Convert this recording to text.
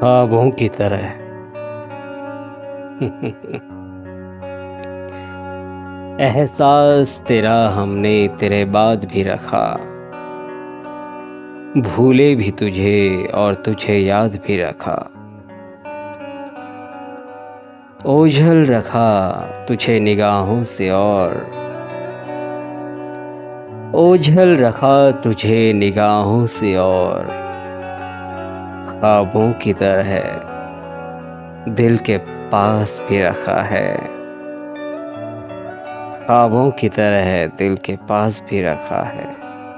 ख्वाबों की तरह एहसास तेरा हमने तेरे बाद भी रखा। भूले भी तुझे और तुझे याद भी रखा। ओझल रखा तुझे निगाहों से और। ओझल रखा तुझे निगाहों से और। ख्वाबों की तरह है। दिल के पास भी रखा है। ख्वाबों की तरह है, दिल के पास भी रखा है।